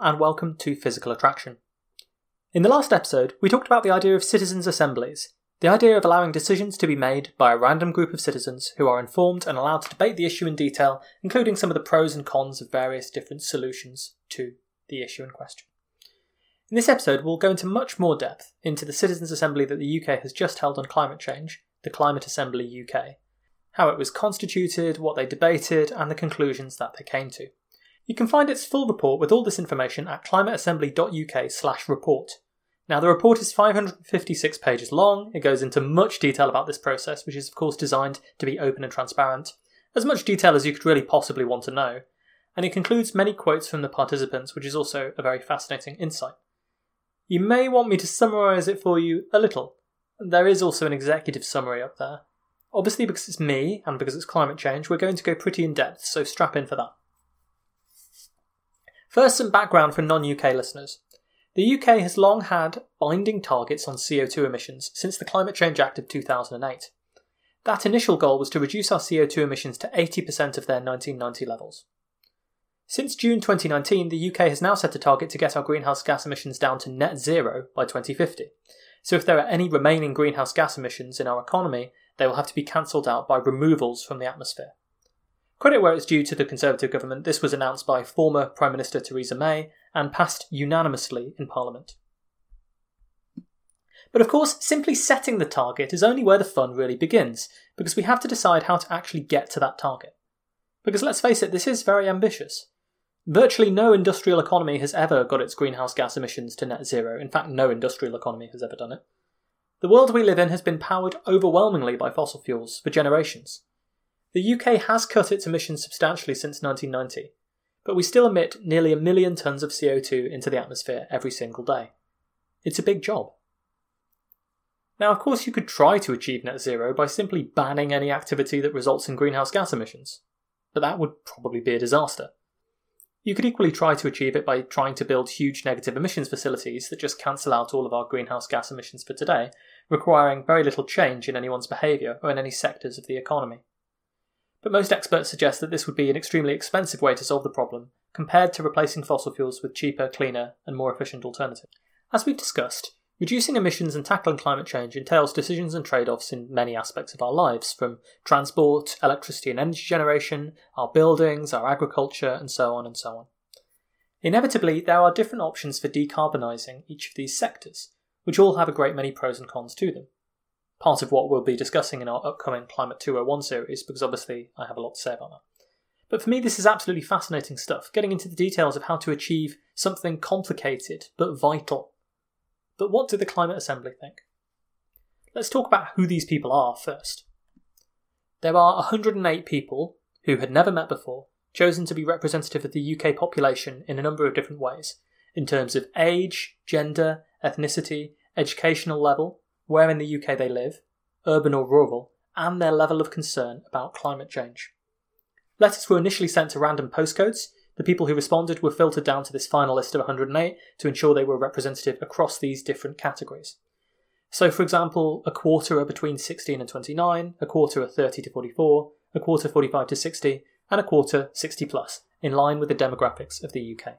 and welcome to Physical Attraction. In the last episode, we talked about the idea of citizens' assemblies, the idea of allowing decisions to be made by a random group of citizens who are informed and allowed to debate the issue in detail, including some of the pros and cons of various different solutions to the issue in question. In this episode, we'll go into much more depth into the citizens' assembly that the UK has just held on climate change, the Climate Assembly UK, how it was constituted, what they debated, and the conclusions that they came to. You can find its full report with all this information at climateassembly.uk slash report. Now, the report is 556 pages long. It goes into much detail about this process, which is, of course, designed to be open and transparent. As much detail as you could really possibly want to know. And it concludes many quotes from the participants, which is also a very fascinating insight. You may want me to summarise it for you a little. There is also an executive summary up there. Obviously, because it's me and because it's climate change, we're going to go pretty in depth, so strap in for that. First, some background for non UK listeners. The UK has long had binding targets on CO2 emissions since the Climate Change Act of 2008. That initial goal was to reduce our CO2 emissions to 80% of their 1990 levels. Since June 2019, the UK has now set a target to get our greenhouse gas emissions down to net zero by 2050. So, if there are any remaining greenhouse gas emissions in our economy, they will have to be cancelled out by removals from the atmosphere. Credit where it's due to the Conservative government, this was announced by former Prime Minister Theresa May and passed unanimously in Parliament. But of course, simply setting the target is only where the fun really begins, because we have to decide how to actually get to that target. Because let's face it, this is very ambitious. Virtually no industrial economy has ever got its greenhouse gas emissions to net zero. In fact, no industrial economy has ever done it. The world we live in has been powered overwhelmingly by fossil fuels for generations. The UK has cut its emissions substantially since 1990, but we still emit nearly a million tonnes of CO2 into the atmosphere every single day. It's a big job. Now, of course, you could try to achieve net zero by simply banning any activity that results in greenhouse gas emissions, but that would probably be a disaster. You could equally try to achieve it by trying to build huge negative emissions facilities that just cancel out all of our greenhouse gas emissions for today, requiring very little change in anyone's behaviour or in any sectors of the economy but most experts suggest that this would be an extremely expensive way to solve the problem, compared to replacing fossil fuels with cheaper, cleaner, and more efficient alternatives. As we've discussed, reducing emissions and tackling climate change entails decisions and trade offs in many aspects of our lives, from transport, electricity and energy generation, our buildings, our agriculture, and so on and so on. Inevitably, there are different options for decarbonising each of these sectors, which all have a great many pros and cons to them part of what we'll be discussing in our upcoming Climate 201 series, because obviously I have a lot to say about that. But for me, this is absolutely fascinating stuff, getting into the details of how to achieve something complicated but vital. But what do the Climate Assembly think? Let's talk about who these people are first. There are 108 people who had never met before, chosen to be representative of the UK population in a number of different ways, in terms of age, gender, ethnicity, educational level, where in the UK they live, urban or rural, and their level of concern about climate change. Letters were initially sent to random postcodes. The people who responded were filtered down to this final list of 108 to ensure they were representative across these different categories. So, for example, a quarter are between 16 and 29, a quarter are 30 to 44, a quarter 45 to 60, and a quarter 60 plus, in line with the demographics of the UK.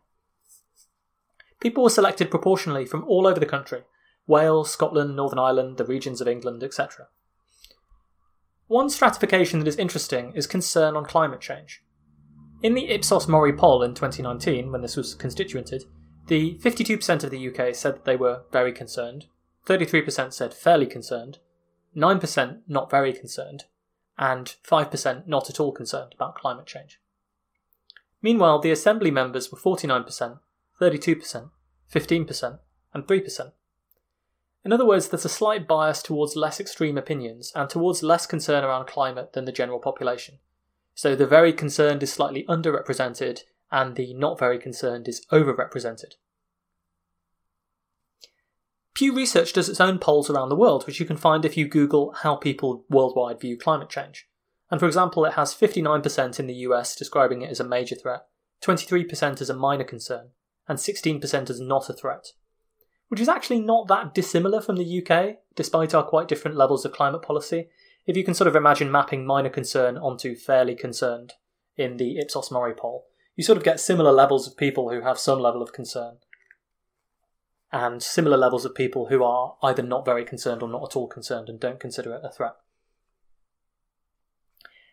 People were selected proportionally from all over the country, Wales, Scotland, Northern Ireland, the regions of England, etc. One stratification that is interesting is concern on climate change. In the Ipsos Mori poll in 2019, when this was constituted, The 52% of the UK said that they were very concerned, 33% said fairly concerned, 9% not very concerned, and 5% not at all concerned about climate change. Meanwhile, the Assembly members were 49%, 32%, 15%, and 3%. In other words, there's a slight bias towards less extreme opinions and towards less concern around climate than the general population. So the very concerned is slightly underrepresented and the not very concerned is overrepresented. Pew Research does its own polls around the world, which you can find if you Google how people worldwide view climate change. And for example, it has 59% in the US describing it as a major threat, 23% as a minor concern, and 16% as not a threat. Which is actually not that dissimilar from the UK, despite our quite different levels of climate policy, if you can sort of imagine mapping minor concern onto fairly concerned in the Ipsos Mori poll. You sort of get similar levels of people who have some level of concern, and similar levels of people who are either not very concerned or not at all concerned and don't consider it a threat.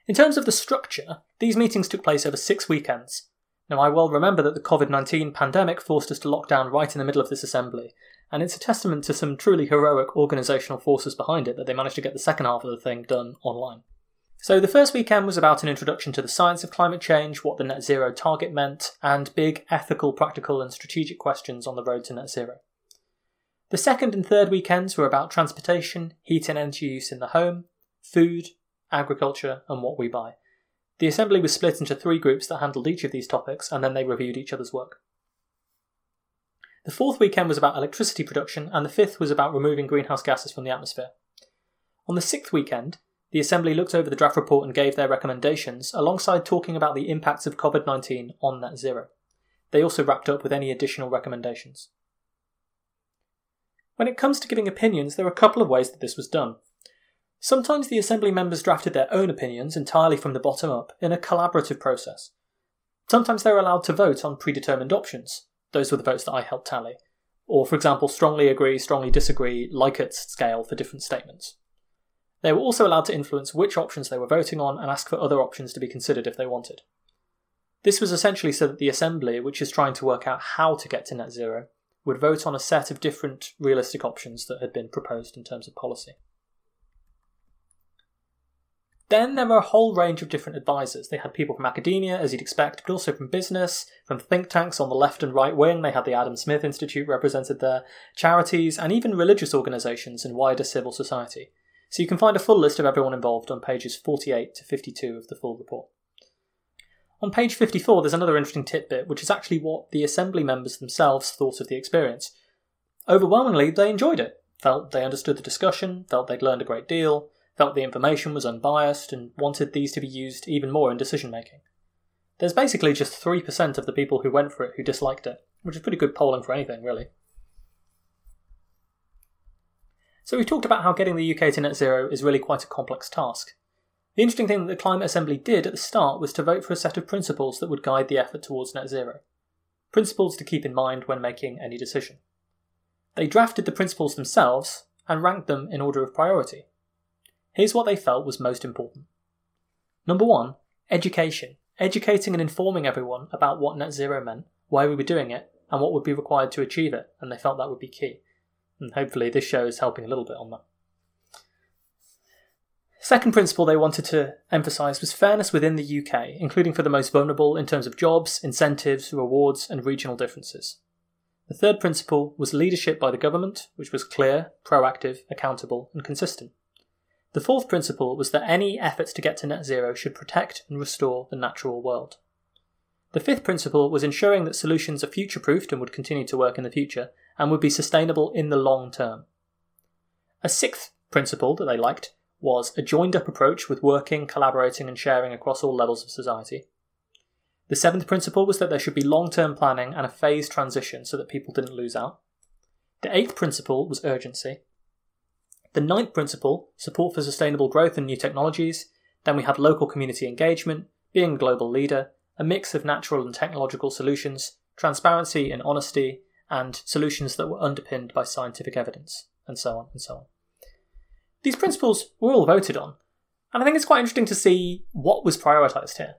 In terms of the structure, these meetings took place over six weekends. Now, I well remember that the COVID 19 pandemic forced us to lock down right in the middle of this assembly, and it's a testament to some truly heroic organisational forces behind it that they managed to get the second half of the thing done online. So, the first weekend was about an introduction to the science of climate change, what the net zero target meant, and big ethical, practical, and strategic questions on the road to net zero. The second and third weekends were about transportation, heat and energy use in the home, food, agriculture, and what we buy. The assembly was split into three groups that handled each of these topics, and then they reviewed each other's work. The fourth weekend was about electricity production, and the fifth was about removing greenhouse gases from the atmosphere. On the sixth weekend, the Assembly looked over the draft report and gave their recommendations, alongside talking about the impacts of COVID 19 on net zero. They also wrapped up with any additional recommendations. When it comes to giving opinions, there are a couple of ways that this was done. Sometimes the Assembly members drafted their own opinions entirely from the bottom up in a collaborative process. Sometimes they were allowed to vote on predetermined options. Those were the votes that I helped tally. Or, for example, strongly agree, strongly disagree, Likert scale for different statements. They were also allowed to influence which options they were voting on and ask for other options to be considered if they wanted. This was essentially so that the Assembly, which is trying to work out how to get to net zero, would vote on a set of different realistic options that had been proposed in terms of policy. Then there were a whole range of different advisors. They had people from academia, as you'd expect, but also from business, from think tanks on the left and right wing. They had the Adam Smith Institute represented there, charities, and even religious organisations and wider civil society. So you can find a full list of everyone involved on pages 48 to 52 of the full report. On page 54, there's another interesting tidbit, which is actually what the Assembly members themselves thought of the experience. Overwhelmingly, they enjoyed it, felt they understood the discussion, felt they'd learned a great deal, felt the information was unbiased, and wanted these to be used even more in decision making. There's basically just 3% of the people who went for it who disliked it, which is pretty good polling for anything, really. So we've talked about how getting the UK to net zero is really quite a complex task. The interesting thing that the Climate Assembly did at the start was to vote for a set of principles that would guide the effort towards net zero. Principles to keep in mind when making any decision. They drafted the principles themselves and ranked them in order of priority. Here's what they felt was most important. Number one, education. Educating and informing everyone about what net zero meant, why we were doing it, and what would be required to achieve it, and they felt that would be key. And hopefully, this show is helping a little bit on that. Second principle they wanted to emphasise was fairness within the UK, including for the most vulnerable in terms of jobs, incentives, rewards, and regional differences. The third principle was leadership by the government, which was clear, proactive, accountable, and consistent. The fourth principle was that any efforts to get to net zero should protect and restore the natural world. The fifth principle was ensuring that solutions are future proofed and would continue to work in the future and would be sustainable in the long term. A sixth principle that they liked was a joined up approach with working, collaborating, and sharing across all levels of society. The seventh principle was that there should be long term planning and a phased transition so that people didn't lose out. The eighth principle was urgency. The ninth principle, support for sustainable growth and new technologies. Then we have local community engagement, being a global leader, a mix of natural and technological solutions, transparency and honesty, and solutions that were underpinned by scientific evidence, and so on and so on. These principles were all voted on, and I think it's quite interesting to see what was prioritised here.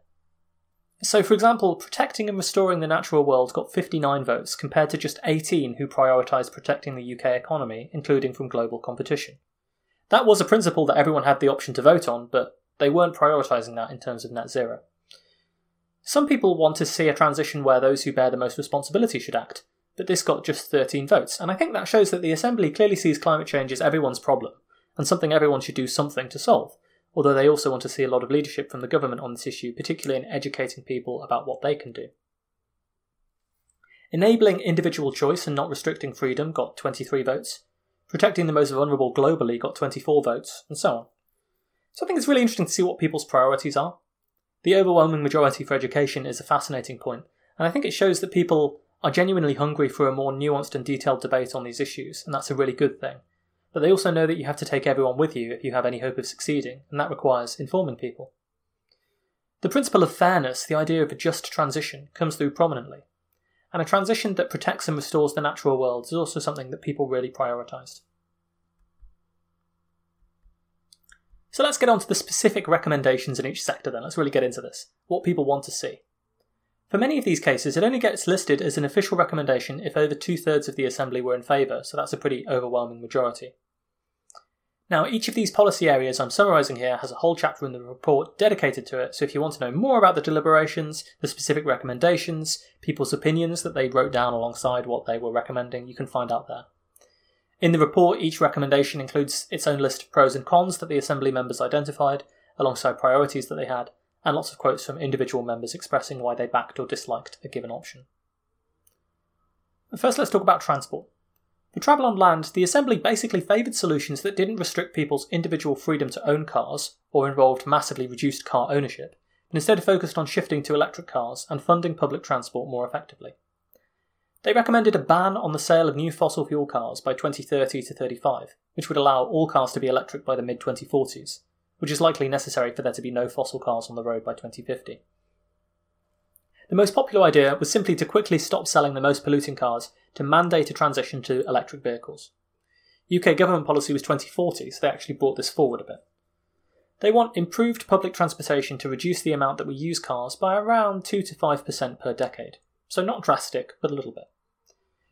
So, for example, protecting and restoring the natural world got 59 votes compared to just 18 who prioritised protecting the UK economy, including from global competition. That was a principle that everyone had the option to vote on, but they weren't prioritising that in terms of net zero. Some people want to see a transition where those who bear the most responsibility should act, but this got just 13 votes, and I think that shows that the Assembly clearly sees climate change as everyone's problem, and something everyone should do something to solve although they also want to see a lot of leadership from the government on this issue, particularly in educating people about what they can do. Enabling individual choice and not restricting freedom got 23 votes. Protecting the most vulnerable globally got 24 votes, and so on. So I think it's really interesting to see what people's priorities are. The overwhelming majority for education is a fascinating point, and I think it shows that people are genuinely hungry for a more nuanced and detailed debate on these issues, and that's a really good thing but they also know that you have to take everyone with you if you have any hope of succeeding, and that requires informing people. The principle of fairness, the idea of a just transition, comes through prominently, and a transition that protects and restores the natural world is also something that people really prioritised. So let's get on to the specific recommendations in each sector then. Let's really get into this. What people want to see. For many of these cases, it only gets listed as an official recommendation if over two thirds of the Assembly were in favour, so that's a pretty overwhelming majority. Now, each of these policy areas I'm summarising here has a whole chapter in the report dedicated to it, so if you want to know more about the deliberations, the specific recommendations, people's opinions that they wrote down alongside what they were recommending, you can find out there. In the report, each recommendation includes its own list of pros and cons that the Assembly members identified, alongside priorities that they had, and lots of quotes from individual members expressing why they backed or disliked a given option. First, let's talk about transport. For travel on land, the Assembly basically favoured solutions that didn't restrict people's individual freedom to own cars or involved massively reduced car ownership, but instead focused on shifting to electric cars and funding public transport more effectively. They recommended a ban on the sale of new fossil fuel cars by 2030 to 35, which would allow all cars to be electric by the mid 2040s, which is likely necessary for there to be no fossil cars on the road by 2050. The most popular idea was simply to quickly stop selling the most polluting cars to mandate a transition to electric vehicles. UK government policy was 2040, so they actually brought this forward a bit. They want improved public transportation to reduce the amount that we use cars by around 2 to 5% per decade. So not drastic, but a little bit.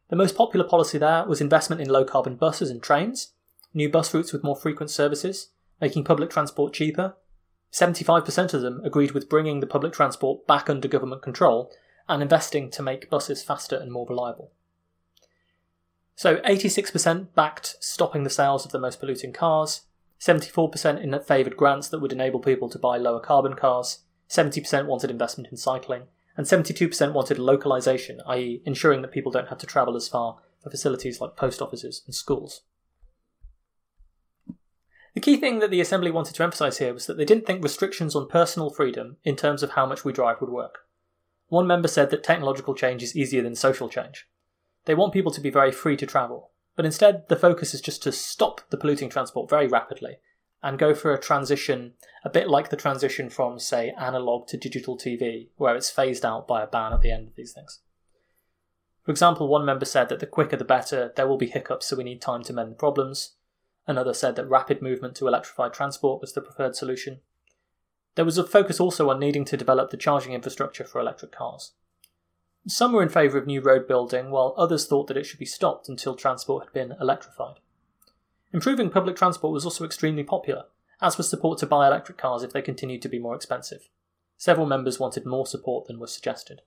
The most popular policy there was investment in low carbon buses and trains, new bus routes with more frequent services, making public transport cheaper. 75% of them agreed with bringing the public transport back under government control and investing to make buses faster and more reliable. So 86% backed stopping the sales of the most polluting cars, 74% in favoured grants that would enable people to buy lower carbon cars, 70% wanted investment in cycling, and 72% wanted localisation, i.e., ensuring that people don't have to travel as far for facilities like post offices and schools. The key thing that the Assembly wanted to emphasise here was that they didn't think restrictions on personal freedom in terms of how much we drive would work. One member said that technological change is easier than social change. They want people to be very free to travel, but instead the focus is just to stop the polluting transport very rapidly and go for a transition a bit like the transition from, say, analog to digital TV, where it's phased out by a ban at the end of these things. For example, one member said that the quicker the better, there will be hiccups, so we need time to mend the problems. Another said that rapid movement to electrified transport was the preferred solution. There was a focus also on needing to develop the charging infrastructure for electric cars. Some were in favour of new road building, while others thought that it should be stopped until transport had been electrified. Improving public transport was also extremely popular, as was support to buy electric cars if they continued to be more expensive. Several members wanted more support than was suggested.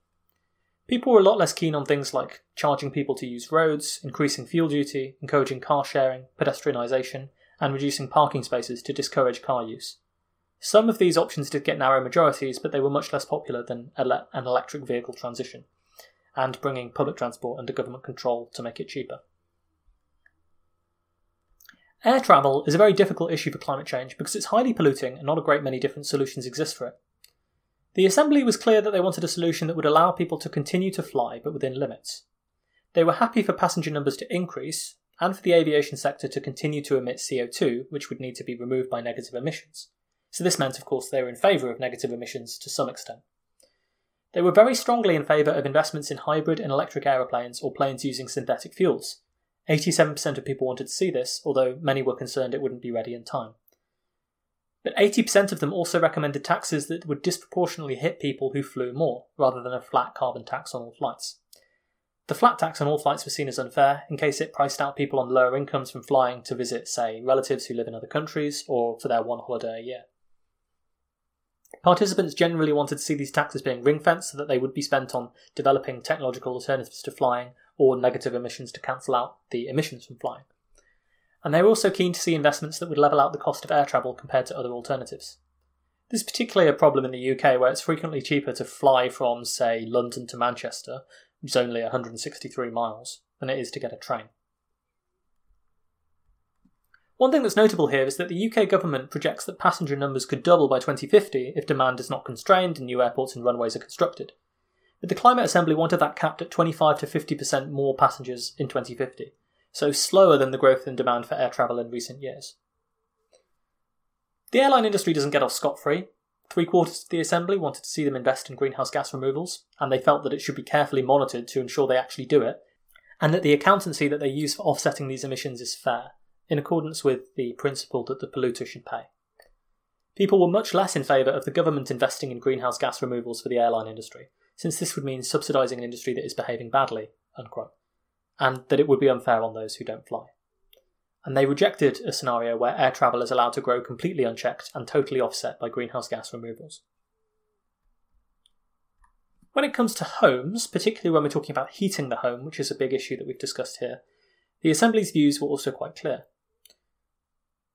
People were a lot less keen on things like charging people to use roads, increasing fuel duty, encouraging car sharing, pedestrianisation, and reducing parking spaces to discourage car use. Some of these options did get narrow majorities, but they were much less popular than an electric vehicle transition, and bringing public transport under government control to make it cheaper. Air travel is a very difficult issue for climate change because it's highly polluting and not a great many different solutions exist for it. The Assembly was clear that they wanted a solution that would allow people to continue to fly, but within limits. They were happy for passenger numbers to increase, and for the aviation sector to continue to emit CO2, which would need to be removed by negative emissions. So this meant, of course, they were in favour of negative emissions to some extent. They were very strongly in favour of investments in hybrid and electric aeroplanes or planes using synthetic fuels. 87% of people wanted to see this, although many were concerned it wouldn't be ready in time. But 80% of them also recommended taxes that would disproportionately hit people who flew more, rather than a flat carbon tax on all flights. The flat tax on all flights was seen as unfair in case it priced out people on lower incomes from flying to visit, say, relatives who live in other countries or for their one holiday a year. Participants generally wanted to see these taxes being ring fenced so that they would be spent on developing technological alternatives to flying or negative emissions to cancel out the emissions from flying. And they were also keen to see investments that would level out the cost of air travel compared to other alternatives. This is particularly a problem in the UK where it's frequently cheaper to fly from, say, London to Manchester, which is only 163 miles, than it is to get a train. One thing that's notable here is that the UK government projects that passenger numbers could double by 2050 if demand is not constrained and new airports and runways are constructed. But the Climate Assembly wanted that capped at 25 to 50% more passengers in 2050, so slower than the growth in demand for air travel in recent years. The airline industry doesn't get off scot free. Three quarters of the Assembly wanted to see them invest in greenhouse gas removals, and they felt that it should be carefully monitored to ensure they actually do it, and that the accountancy that they use for offsetting these emissions is fair in accordance with the principle that the polluter should pay. People were much less in favour of the government investing in greenhouse gas removals for the airline industry, since this would mean subsidising an industry that is behaving badly, unquote, and that it would be unfair on those who don't fly. And they rejected a scenario where air travel is allowed to grow completely unchecked and totally offset by greenhouse gas removals. When it comes to homes, particularly when we're talking about heating the home, which is a big issue that we've discussed here, the Assembly's views were also quite clear.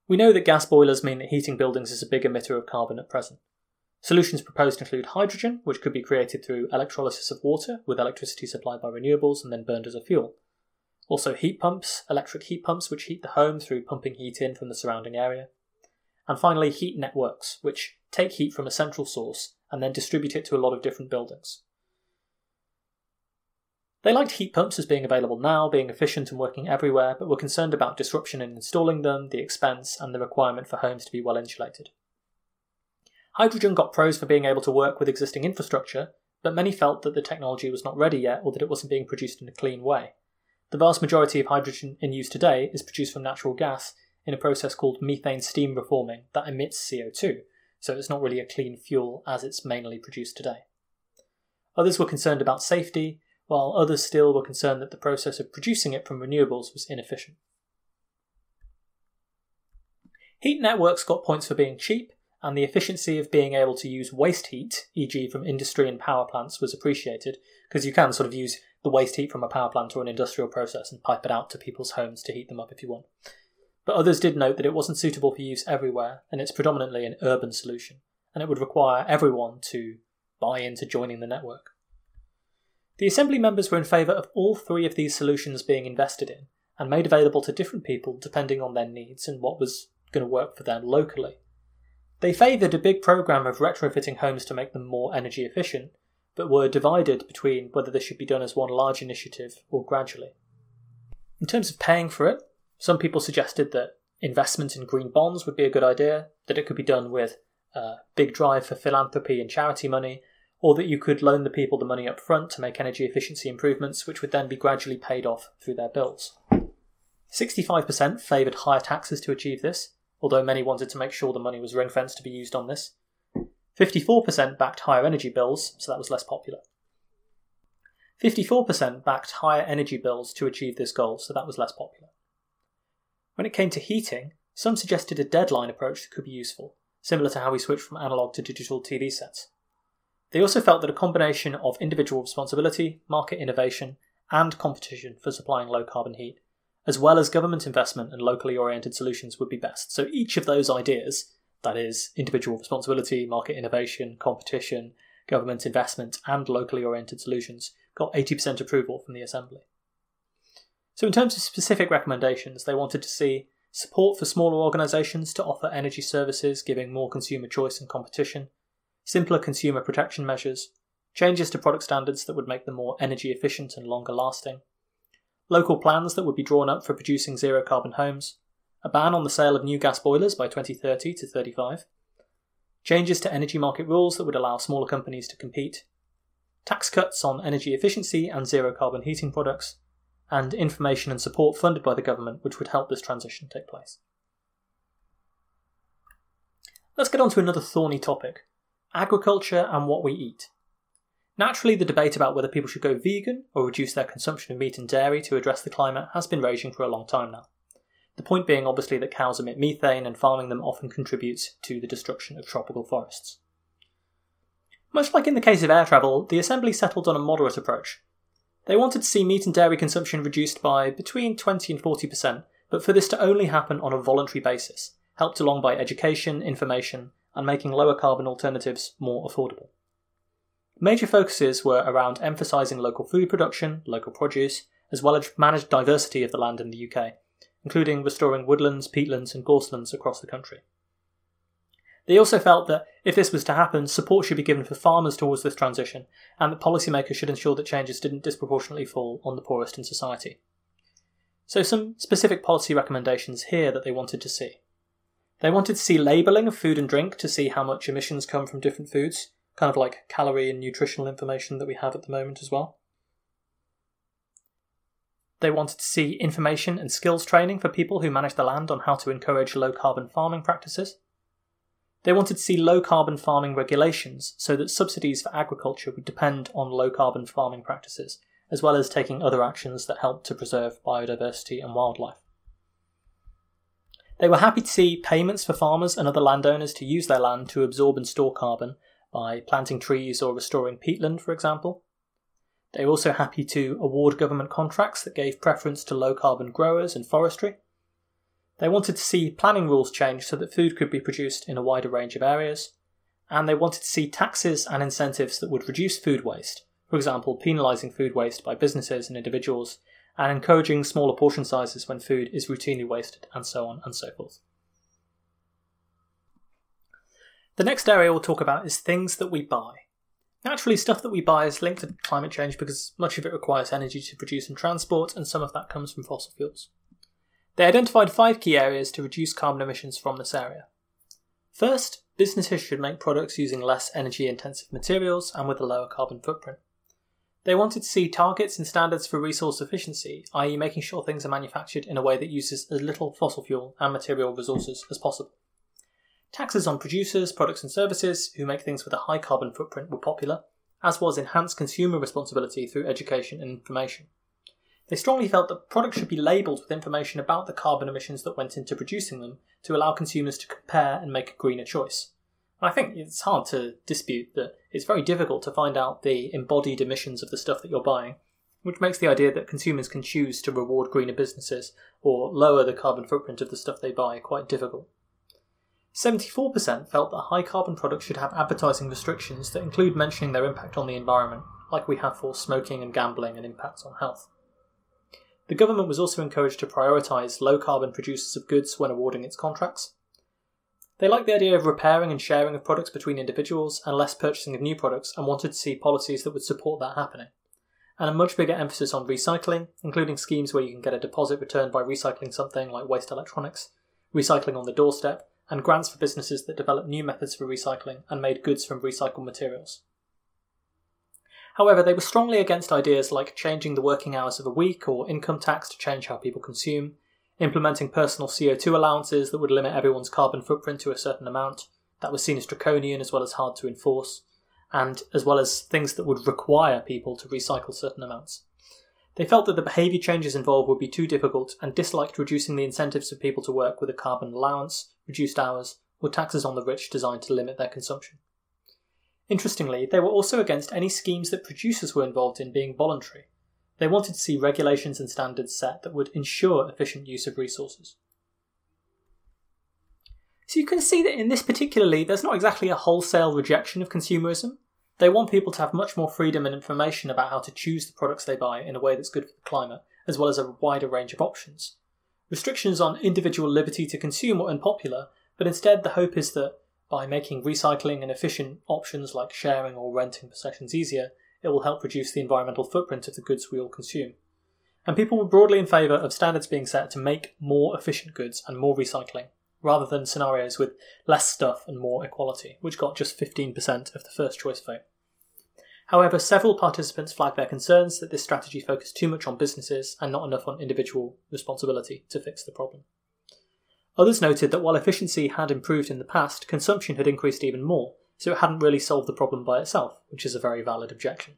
We know that gas boilers mean that heating buildings is a big emitter of carbon at present. Solutions proposed include hydrogen, which could be created through electrolysis of water with electricity supplied by renewables and then burned as a fuel. Also, heat pumps, electric heat pumps, which heat the home through pumping heat in from the surrounding area. And finally, heat networks, which take heat from a central source and then distribute it to a lot of different buildings. They liked heat pumps as being available now, being efficient and working everywhere, but were concerned about disruption in installing them, the expense, and the requirement for homes to be well insulated. Hydrogen got pros for being able to work with existing infrastructure, but many felt that the technology was not ready yet or that it wasn't being produced in a clean way. The vast majority of hydrogen in use today is produced from natural gas in a process called methane steam reforming that emits CO2, so it's not really a clean fuel as it's mainly produced today. Others were concerned about safety, while others still were concerned that the process of producing it from renewables was inefficient. Heat networks got points for being cheap, and the efficiency of being able to use waste heat, e.g., from industry and power plants, was appreciated, because you can sort of use the waste heat from a power plant or an industrial process and pipe it out to people's homes to heat them up if you want. But others did note that it wasn't suitable for use everywhere, and it's predominantly an urban solution, and it would require everyone to buy into joining the network. The Assembly members were in favour of all three of these solutions being invested in and made available to different people depending on their needs and what was going to work for them locally. They favoured a big programme of retrofitting homes to make them more energy efficient, but were divided between whether this should be done as one large initiative or gradually. In terms of paying for it, some people suggested that investment in green bonds would be a good idea, that it could be done with a big drive for philanthropy and charity money, or that you could loan the people the money up front to make energy efficiency improvements, which would then be gradually paid off through their bills. 65% favoured higher taxes to achieve this, although many wanted to make sure the money was ring fenced to be used on this. 54% backed higher energy bills, so that was less popular. 54% backed higher energy bills to achieve this goal, so that was less popular. When it came to heating, some suggested a deadline approach that could be useful, similar to how we switched from analogue to digital TV sets. They also felt that a combination of individual responsibility, market innovation, and competition for supplying low carbon heat, as well as government investment and locally oriented solutions, would be best. So each of those ideas that is, individual responsibility, market innovation, competition, government investment, and locally oriented solutions got 80% approval from the Assembly. So, in terms of specific recommendations, they wanted to see support for smaller organisations to offer energy services, giving more consumer choice and competition, simpler consumer protection measures, changes to product standards that would make them more energy efficient and longer lasting, local plans that would be drawn up for producing zero carbon homes, a ban on the sale of new gas boilers by 2030 to 35, changes to energy market rules that would allow smaller companies to compete, tax cuts on energy efficiency and zero carbon heating products, and information and support funded by the government which would help this transition take place. let's get on to another thorny topic agriculture and what we eat. Naturally, the debate about whether people should go vegan or reduce their consumption of meat and dairy to address the climate has been raging for a long time now. The point being, obviously, that cows emit methane and farming them often contributes to the destruction of tropical forests. Much like in the case of air travel, the Assembly settled on a moderate approach. They wanted to see meat and dairy consumption reduced by between 20 and 40%, but for this to only happen on a voluntary basis, helped along by education, information, and making lower carbon alternatives more affordable. Major focuses were around emphasising local food production, local produce, as well as managed diversity of the land in the UK, including restoring woodlands, peatlands, and gorselands across the country. They also felt that if this was to happen, support should be given for farmers towards this transition, and that policymakers should ensure that changes didn't disproportionately fall on the poorest in society. So, some specific policy recommendations here that they wanted to see. They wanted to see labelling of food and drink to see how much emissions come from different foods, kind of like calorie and nutritional information that we have at the moment as well. They wanted to see information and skills training for people who manage the land on how to encourage low carbon farming practices. They wanted to see low carbon farming regulations so that subsidies for agriculture would depend on low carbon farming practices, as well as taking other actions that help to preserve biodiversity and wildlife. They were happy to see payments for farmers and other landowners to use their land to absorb and store carbon by planting trees or restoring peatland, for example. They were also happy to award government contracts that gave preference to low carbon growers and forestry. They wanted to see planning rules changed so that food could be produced in a wider range of areas, and they wanted to see taxes and incentives that would reduce food waste, for example, penalising food waste by businesses and individuals, and encouraging smaller portion sizes when food is routinely wasted, and so on and so forth. The next area we'll talk about is things that we buy. Naturally, stuff that we buy is linked to climate change because much of it requires energy to produce and transport, and some of that comes from fossil fuels. They identified five key areas to reduce carbon emissions from this area. First, businesses should make products using less energy intensive materials and with a lower carbon footprint. They wanted to see targets and standards for resource efficiency, i.e., making sure things are manufactured in a way that uses as little fossil fuel and material resources as possible. Taxes on producers, products, and services who make things with a high carbon footprint were popular, as was enhanced consumer responsibility through education and information. They strongly felt that products should be labelled with information about the carbon emissions that went into producing them to allow consumers to compare and make a greener choice. I think it's hard to dispute that it's very difficult to find out the embodied emissions of the stuff that you're buying, which makes the idea that consumers can choose to reward greener businesses or lower the carbon footprint of the stuff they buy quite difficult. 74% felt that high carbon products should have advertising restrictions that include mentioning their impact on the environment, like we have for smoking and gambling and impacts on health. The government was also encouraged to prioritise low carbon producers of goods when awarding its contracts. They liked the idea of repairing and sharing of products between individuals and less purchasing of new products and wanted to see policies that would support that happening. And a much bigger emphasis on recycling, including schemes where you can get a deposit returned by recycling something like waste electronics, recycling on the doorstep, and grants for businesses that develop new methods for recycling and made goods from recycled materials. However, they were strongly against ideas like changing the working hours of a week or income tax to change how people consume, implementing personal CO2 allowances that would limit everyone's carbon footprint to a certain amount, that was seen as draconian as well as hard to enforce, and as well as things that would require people to recycle certain amounts. They felt that the behaviour changes involved would be too difficult and disliked reducing the incentives for people to work with a carbon allowance, reduced hours, or taxes on the rich designed to limit their consumption. Interestingly, they were also against any schemes that producers were involved in being voluntary. They wanted to see regulations and standards set that would ensure efficient use of resources. So you can see that in this particularly, there's not exactly a wholesale rejection of consumerism, they want people to have much more freedom and information about how to choose the products they buy in a way that's good for the climate, as well as a wider range of options. Restrictions on individual liberty to consume are unpopular, but instead the hope is that by making recycling and efficient options like sharing or renting possessions easier, it will help reduce the environmental footprint of the goods we all consume. And people were broadly in favour of standards being set to make more efficient goods and more recycling, rather than scenarios with less stuff and more equality, which got just 15% of the first choice vote. However, several participants flagged their concerns that this strategy focused too much on businesses and not enough on individual responsibility to fix the problem. Others noted that while efficiency had improved in the past, consumption had increased even more, so it hadn't really solved the problem by itself, which is a very valid objection.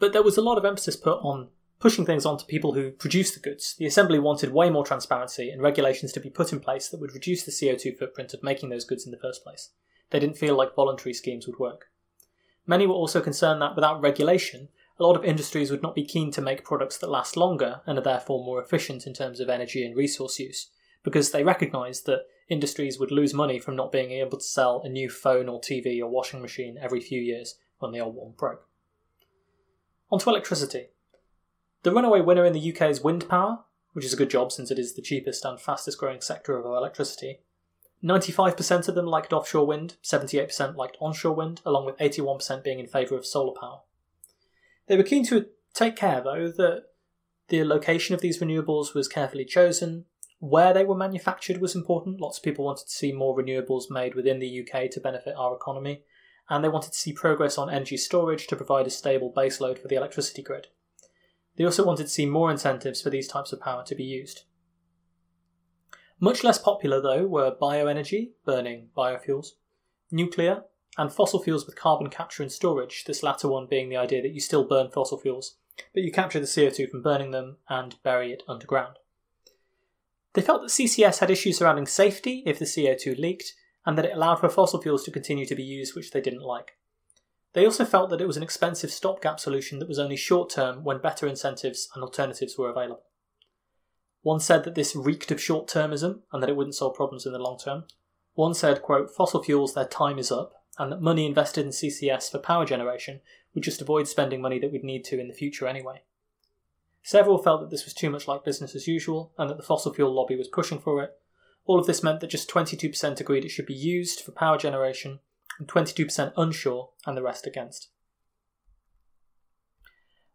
But there was a lot of emphasis put on pushing things onto people who produce the goods. The Assembly wanted way more transparency and regulations to be put in place that would reduce the CO2 footprint of making those goods in the first place. They didn't feel like voluntary schemes would work. Many were also concerned that without regulation, a lot of industries would not be keen to make products that last longer and are therefore more efficient in terms of energy and resource use, because they recognised that industries would lose money from not being able to sell a new phone or TV or washing machine every few years when the old one broke. On to electricity. The runaway winner in the UK is wind power, which is a good job since it is the cheapest and fastest growing sector of our electricity. 95% of them liked offshore wind, 78% liked onshore wind, along with 81% being in favour of solar power. They were keen to take care, though, that the location of these renewables was carefully chosen. Where they were manufactured was important. Lots of people wanted to see more renewables made within the UK to benefit our economy, and they wanted to see progress on energy storage to provide a stable baseload for the electricity grid. They also wanted to see more incentives for these types of power to be used. Much less popular, though, were bioenergy, burning biofuels, nuclear, and fossil fuels with carbon capture and storage, this latter one being the idea that you still burn fossil fuels, but you capture the CO2 from burning them and bury it underground. They felt that CCS had issues surrounding safety if the CO2 leaked, and that it allowed for fossil fuels to continue to be used, which they didn't like. They also felt that it was an expensive stopgap solution that was only short term when better incentives and alternatives were available. One said that this reeked of short termism and that it wouldn't solve problems in the long term. One said, quote, fossil fuels, their time is up, and that money invested in CCS for power generation would just avoid spending money that we'd need to in the future anyway. Several felt that this was too much like business as usual and that the fossil fuel lobby was pushing for it. All of this meant that just 22% agreed it should be used for power generation and 22% unsure, and the rest against.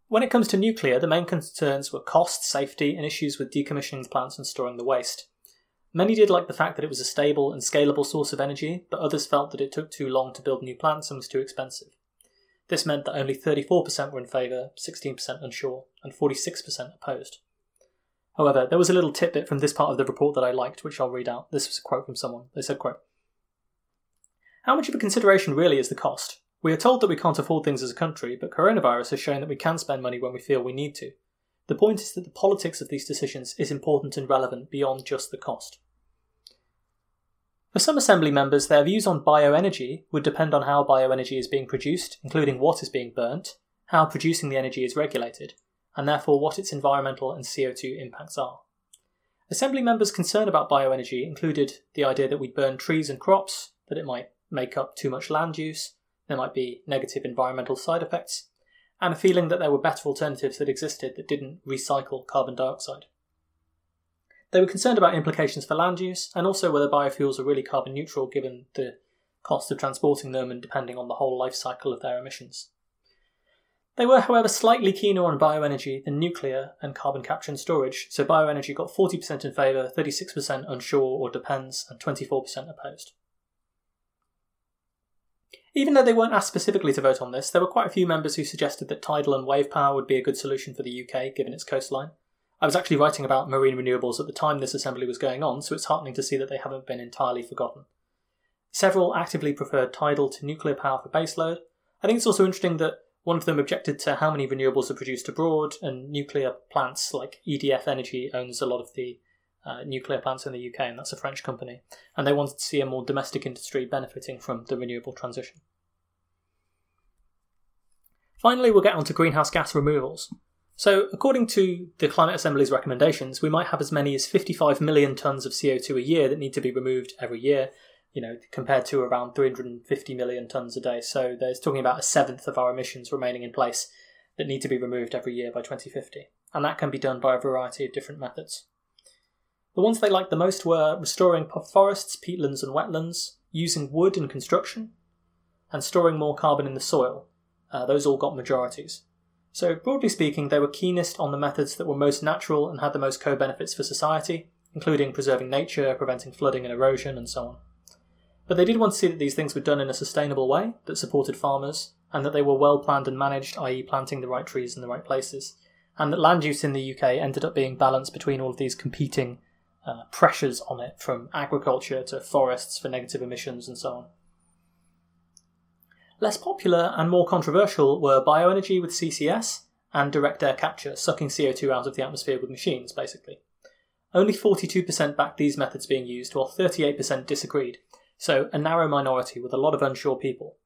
When it comes to nuclear, the main concerns were cost, safety, and issues with decommissioning plants and storing the waste. Many did like the fact that it was a stable and scalable source of energy, but others felt that it took too long to build new plants and was too expensive. This meant that only 34% were in favour, 16% unsure, and 46% opposed. However, there was a little tidbit from this part of the report that I liked, which I'll read out. This was a quote from someone. They said, quote, how much of a consideration really is the cost? We are told that we can't afford things as a country, but coronavirus has shown that we can spend money when we feel we need to. The point is that the politics of these decisions is important and relevant beyond just the cost. For some Assembly members, their views on bioenergy would depend on how bioenergy is being produced, including what is being burnt, how producing the energy is regulated, and therefore what its environmental and CO2 impacts are. Assembly members' concern about bioenergy included the idea that we'd burn trees and crops, that it might make up too much land use, there might be negative environmental side effects, and a feeling that there were better alternatives that existed that didn't recycle carbon dioxide. They were concerned about implications for land use and also whether biofuels are really carbon neutral given the cost of transporting them and depending on the whole life cycle of their emissions. They were, however, slightly keener on bioenergy than nuclear and carbon capture and storage, so bioenergy got 40% in favour, 36% unsure or depends, and 24% opposed. Even though they weren't asked specifically to vote on this, there were quite a few members who suggested that tidal and wave power would be a good solution for the UK, given its coastline. I was actually writing about marine renewables at the time this assembly was going on, so it's heartening to see that they haven't been entirely forgotten. Several actively preferred tidal to nuclear power for baseload. I think it's also interesting that one of them objected to how many renewables are produced abroad, and nuclear plants like EDF Energy owns a lot of the uh, nuclear plants in the UK, and that's a French company, and they wanted to see a more domestic industry benefiting from the renewable transition. Finally, we'll get on to greenhouse gas removals. So, according to the Climate Assembly's recommendations, we might have as many as 55 million tonnes of CO2 a year that need to be removed every year, you know, compared to around 350 million tonnes a day. So, there's talking about a seventh of our emissions remaining in place that need to be removed every year by 2050. And that can be done by a variety of different methods. The ones they liked the most were restoring forests, peatlands, and wetlands, using wood in construction, and storing more carbon in the soil. Uh, those all got majorities. So, broadly speaking, they were keenest on the methods that were most natural and had the most co benefits for society, including preserving nature, preventing flooding and erosion, and so on. But they did want to see that these things were done in a sustainable way that supported farmers, and that they were well planned and managed, i.e., planting the right trees in the right places, and that land use in the UK ended up being balanced between all of these competing uh, pressures on it from agriculture to forests for negative emissions and so on. Less popular and more controversial were bioenergy with CCS and direct air capture, sucking CO2 out of the atmosphere with machines, basically. Only 42% backed these methods being used, while 38% disagreed, so a narrow minority with a lot of unsure people.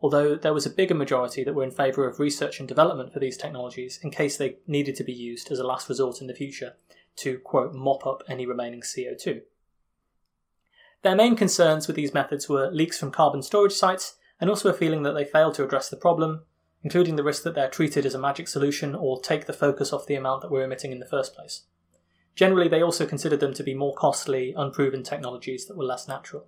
Although there was a bigger majority that were in favour of research and development for these technologies in case they needed to be used as a last resort in the future to, quote, mop up any remaining CO2. Their main concerns with these methods were leaks from carbon storage sites and also a feeling that they failed to address the problem, including the risk that they're treated as a magic solution or take the focus off the amount that we're emitting in the first place. Generally, they also considered them to be more costly, unproven technologies that were less natural.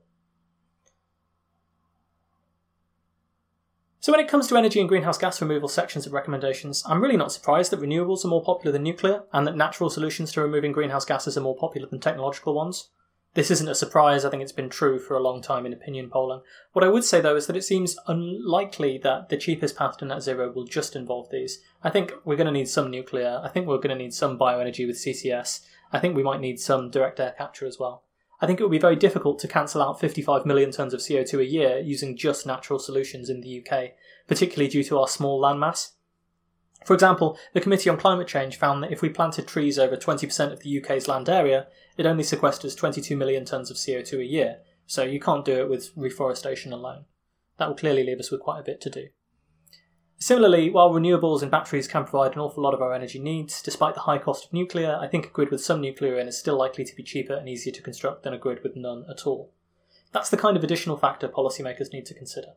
So, when it comes to energy and greenhouse gas removal sections of recommendations, I'm really not surprised that renewables are more popular than nuclear and that natural solutions to removing greenhouse gases are more popular than technological ones. This isn't a surprise, I think it's been true for a long time in opinion polling. What I would say though is that it seems unlikely that the cheapest path to net zero will just involve these. I think we're going to need some nuclear, I think we're going to need some bioenergy with CCS, I think we might need some direct air capture as well. I think it would be very difficult to cancel out 55 million tonnes of CO2 a year using just natural solutions in the UK, particularly due to our small landmass. For example, the Committee on Climate Change found that if we planted trees over 20% of the UK's land area, it only sequesters 22 million tonnes of CO2 a year, so you can't do it with reforestation alone. That will clearly leave us with quite a bit to do. Similarly, while renewables and batteries can provide an awful lot of our energy needs, despite the high cost of nuclear, I think a grid with some nuclear in is still likely to be cheaper and easier to construct than a grid with none at all. That's the kind of additional factor policymakers need to consider.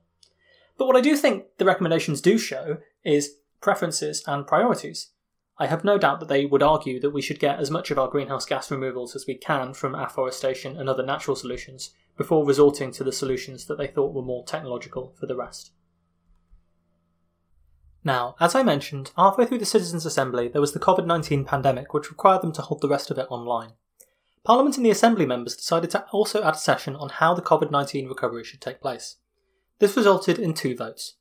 But what I do think the recommendations do show is preferences and priorities. I have no doubt that they would argue that we should get as much of our greenhouse gas removals as we can from afforestation and other natural solutions before resorting to the solutions that they thought were more technological for the rest. Now, as I mentioned, halfway through the Citizens' Assembly there was the COVID 19 pandemic, which required them to hold the rest of it online. Parliament and the Assembly members decided to also add a session on how the COVID 19 recovery should take place. This resulted in two votes.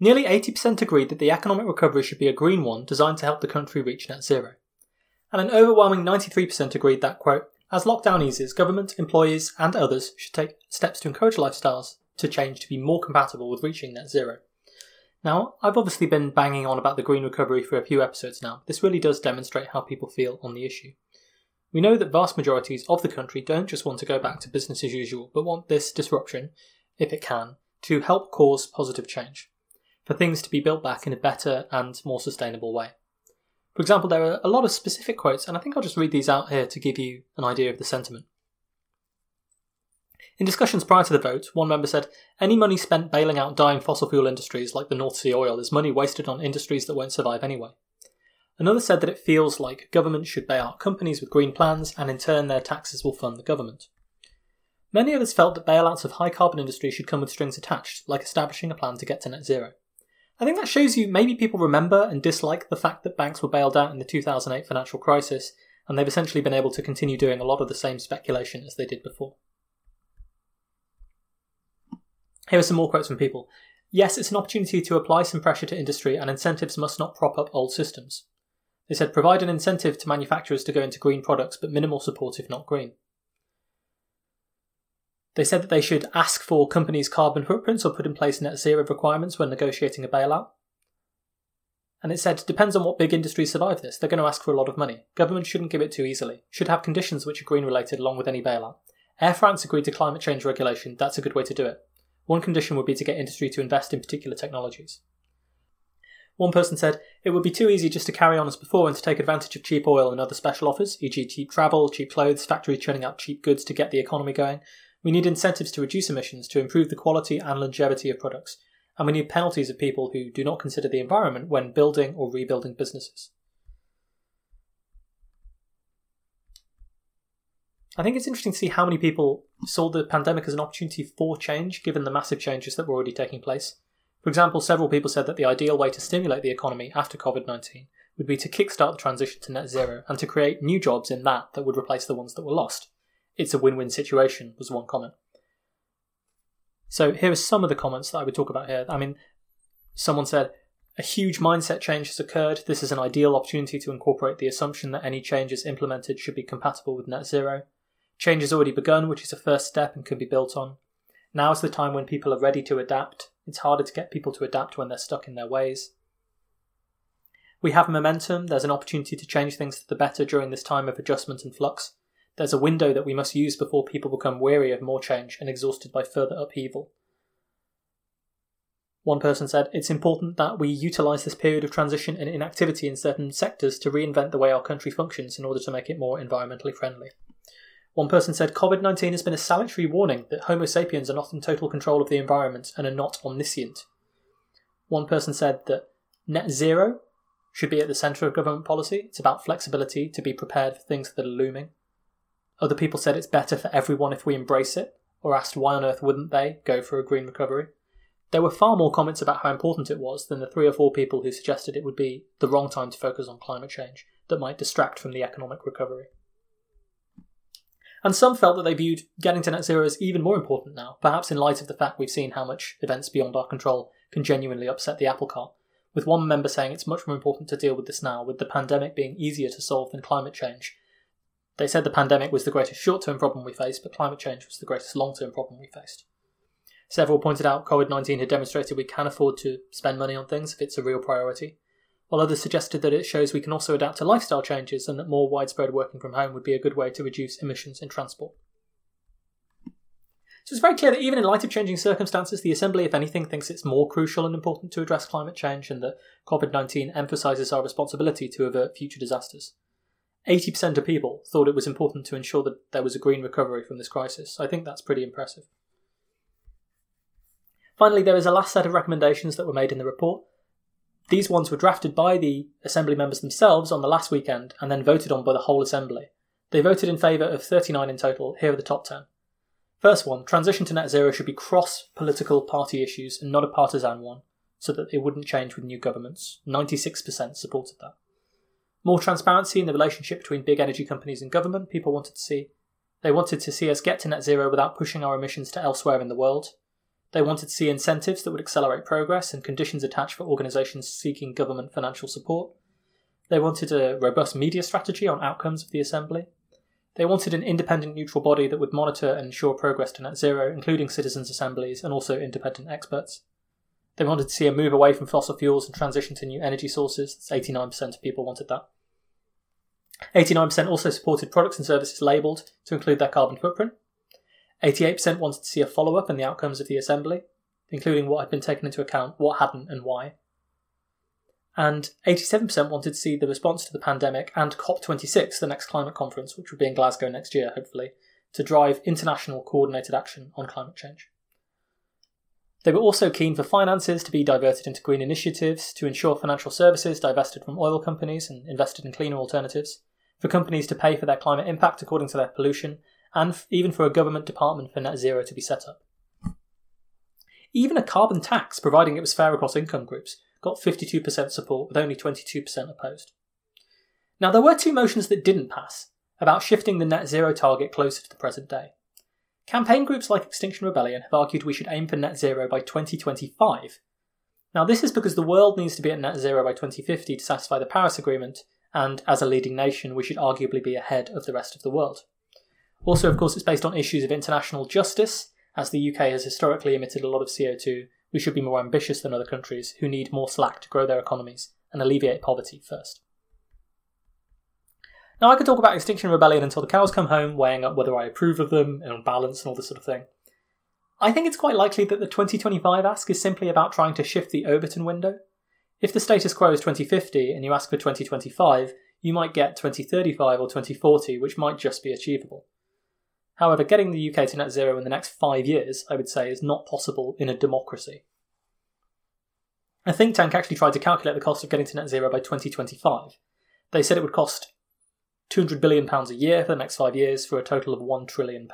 Nearly 80% agreed that the economic recovery should be a green one designed to help the country reach net zero. And an overwhelming 93% agreed that, quote, as lockdown eases, government, employees, and others should take steps to encourage lifestyles to change to be more compatible with reaching net zero. Now, I've obviously been banging on about the green recovery for a few episodes now. This really does demonstrate how people feel on the issue. We know that vast majorities of the country don't just want to go back to business as usual, but want this disruption, if it can, to help cause positive change, for things to be built back in a better and more sustainable way. For example, there are a lot of specific quotes, and I think I'll just read these out here to give you an idea of the sentiment. In discussions prior to the vote, one member said, Any money spent bailing out dying fossil fuel industries like the North Sea oil is money wasted on industries that won't survive anyway. Another said that it feels like government should bail out companies with green plans and in turn their taxes will fund the government. Many others felt that bailouts of high carbon industry should come with strings attached, like establishing a plan to get to net zero. I think that shows you maybe people remember and dislike the fact that banks were bailed out in the 2008 financial crisis, and they've essentially been able to continue doing a lot of the same speculation as they did before. Here are some more quotes from people. Yes, it's an opportunity to apply some pressure to industry, and incentives must not prop up old systems. They said provide an incentive to manufacturers to go into green products, but minimal support if not green. They said that they should ask for companies' carbon footprints or put in place net zero requirements when negotiating a bailout. And it said, depends on what big industries survive this. They're going to ask for a lot of money. Government shouldn't give it too easily. Should have conditions which are green related along with any bailout. Air France agreed to climate change regulation. That's a good way to do it. One condition would be to get industry to invest in particular technologies. One person said, It would be too easy just to carry on as before and to take advantage of cheap oil and other special offers, e.g., cheap travel, cheap clothes, factories churning out cheap goods to get the economy going. We need incentives to reduce emissions, to improve the quality and longevity of products, and we need penalties of people who do not consider the environment when building or rebuilding businesses. I think it's interesting to see how many people saw the pandemic as an opportunity for change, given the massive changes that were already taking place. For example, several people said that the ideal way to stimulate the economy after COVID 19 would be to kickstart the transition to net zero and to create new jobs in that that would replace the ones that were lost. It's a win win situation, was one comment. So here are some of the comments that I would talk about here. I mean, someone said, a huge mindset change has occurred. This is an ideal opportunity to incorporate the assumption that any changes implemented should be compatible with net zero. Change has already begun, which is a first step and can be built on. Now is the time when people are ready to adapt. It's harder to get people to adapt when they're stuck in their ways. We have momentum, there's an opportunity to change things for the better during this time of adjustment and flux. There's a window that we must use before people become weary of more change and exhausted by further upheaval. One person said, It's important that we utilise this period of transition and inactivity in certain sectors to reinvent the way our country functions in order to make it more environmentally friendly. One person said, COVID 19 has been a salutary warning that Homo sapiens are not in total control of the environment and are not omniscient. One person said that net zero should be at the centre of government policy. It's about flexibility to be prepared for things that are looming. Other people said it's better for everyone if we embrace it, or asked why on earth wouldn't they go for a green recovery. There were far more comments about how important it was than the three or four people who suggested it would be the wrong time to focus on climate change that might distract from the economic recovery. And some felt that they viewed getting to net zero as even more important now, perhaps in light of the fact we've seen how much events beyond our control can genuinely upset the apple cart, with one member saying it's much more important to deal with this now, with the pandemic being easier to solve than climate change. They said the pandemic was the greatest short term problem we faced, but climate change was the greatest long term problem we faced. Several pointed out COVID 19 had demonstrated we can afford to spend money on things if it's a real priority, while others suggested that it shows we can also adapt to lifestyle changes and that more widespread working from home would be a good way to reduce emissions in transport. So it's very clear that even in light of changing circumstances, the Assembly, if anything, thinks it's more crucial and important to address climate change and that COVID 19 emphasises our responsibility to avert future disasters. 80% of people thought it was important to ensure that there was a green recovery from this crisis. I think that's pretty impressive. Finally, there is a last set of recommendations that were made in the report. These ones were drafted by the Assembly members themselves on the last weekend and then voted on by the whole Assembly. They voted in favour of 39 in total. Here are the top 10. First one transition to net zero should be cross political party issues and not a partisan one, so that it wouldn't change with new governments. 96% supported that. More transparency in the relationship between big energy companies and government, people wanted to see. They wanted to see us get to net zero without pushing our emissions to elsewhere in the world. They wanted to see incentives that would accelerate progress and conditions attached for organisations seeking government financial support. They wanted a robust media strategy on outcomes of the Assembly. They wanted an independent neutral body that would monitor and ensure progress to net zero, including citizens' assemblies and also independent experts. They wanted to see a move away from fossil fuels and transition to new energy sources. 89% of people wanted that. 89% also supported products and services labelled to include their carbon footprint. 88% wanted to see a follow up in the outcomes of the Assembly, including what had been taken into account, what hadn't, and why and 87% wanted to see the response to the pandemic and COP26, the next climate conference, which will be in Glasgow next year, hopefully, to drive international coordinated action on climate change. They were also keen for finances to be diverted into green initiatives, to ensure financial services divested from oil companies and invested in cleaner alternatives, for companies to pay for their climate impact according to their pollution, and even for a government department for net zero to be set up. Even a carbon tax, providing it was fair across income groups, got 52% support with only 22% opposed. Now, there were two motions that didn't pass about shifting the net zero target closer to the present day. Campaign groups like Extinction Rebellion have argued we should aim for net zero by 2025. Now, this is because the world needs to be at net zero by 2050 to satisfy the Paris Agreement, and as a leading nation, we should arguably be ahead of the rest of the world. Also, of course, it's based on issues of international justice, as the UK has historically emitted a lot of CO2 we should be more ambitious than other countries who need more slack to grow their economies and alleviate poverty first. Now, I could talk about Extinction Rebellion until the cows come home, weighing up whether I approve of them and balance and all this sort of thing. I think it's quite likely that the 2025 ask is simply about trying to shift the Overton window. If the status quo is 2050 and you ask for 2025, you might get 2035 or 2040, which might just be achievable. However, getting the UK to net zero in the next five years, I would say, is not possible in a democracy. A think tank actually tried to calculate the cost of getting to net zero by 2025. They said it would cost £200 billion a year for the next five years for a total of £1 trillion.